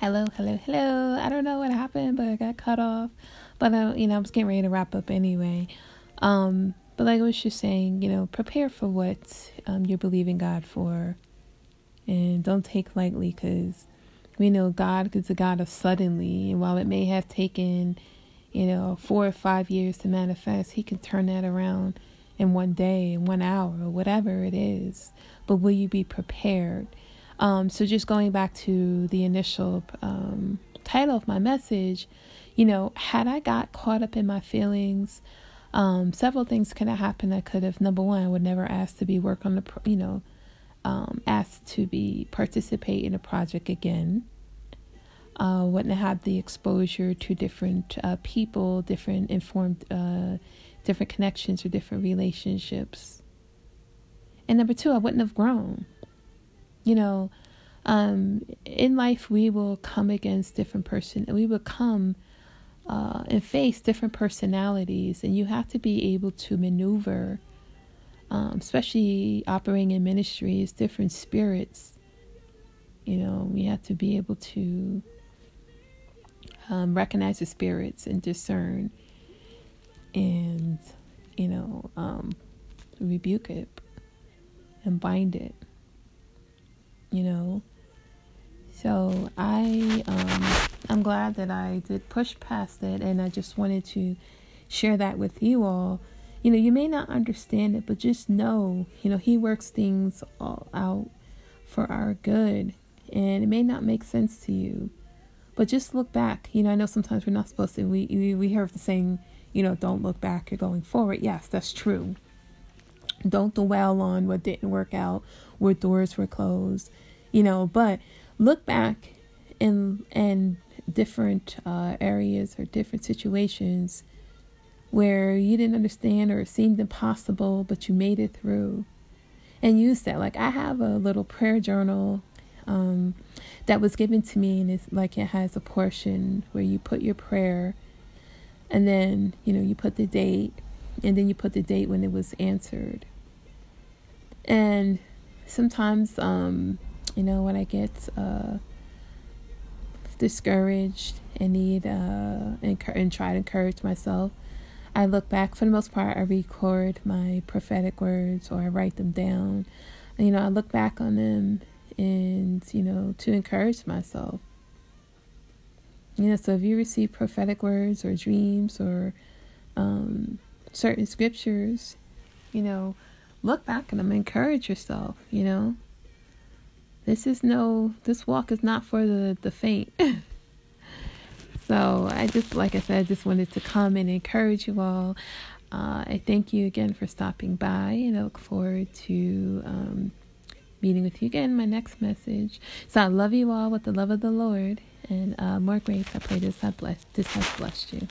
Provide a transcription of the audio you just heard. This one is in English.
Hello, hello, hello. I don't know what happened, but I got cut off. But uh, you know, I was getting ready to wrap up anyway. Um, but like I was just saying, you know, prepare for what um, you're believing God for, and don't take lightly because we know God is a God of suddenly, and while it may have taken, you know, four or five years to manifest, He can turn that around in one day, in one hour, or whatever it is. But will you be prepared? Um, so just going back to the initial um, title of my message, you know, had I got caught up in my feelings, um, several things could have happened. I could have number one, I would never ask to be work on the, you know, um, asked to be participate in a project again. Uh, wouldn't have had the exposure to different uh, people, different informed, uh, different connections or different relationships. And number two, I wouldn't have grown. You know, um, in life we will come against different person. We will come uh, and face different personalities, and you have to be able to maneuver um, especially operating in ministries, different spirits. You know, we have to be able to um, recognize the spirits and discern and, you know, um, rebuke it and bind it. You know, so I um, I'm glad that I did push past it, and I just wanted to share that with you all you know, you may not understand it, but just know, you know, He works things all out for our good. And it may not make sense to you, but just look back. You know, I know sometimes we're not supposed to, we, we, we hear the saying, you know, don't look back, you're going forward. Yes, that's true. Don't dwell on what didn't work out, where doors were closed, you know, but look back in, in different uh, areas or different situations where you didn't understand or it seemed impossible, but you made it through. And use that. Like I have a little prayer journal um, that was given to me, and it's like it has a portion where you put your prayer, and then you know you put the date, and then you put the date when it was answered. And sometimes, um, you know, when I get uh, discouraged and need uh, and, and try to encourage myself, I look back, for the most part, I record my prophetic words or I write them down. And, you know, I look back on them and, you know, to encourage myself. You know, so if you receive prophetic words or dreams or um, certain scriptures, you know, look back at them, encourage yourself, you know. This is no, this walk is not for the, the faint. So I just, like I said, I just wanted to come and encourage you all. Uh, I thank you again for stopping by, and I look forward to um, meeting with you again. In my next message. So I love you all with the love of the Lord, and uh, more grace. I pray this has blessed. This has blessed you.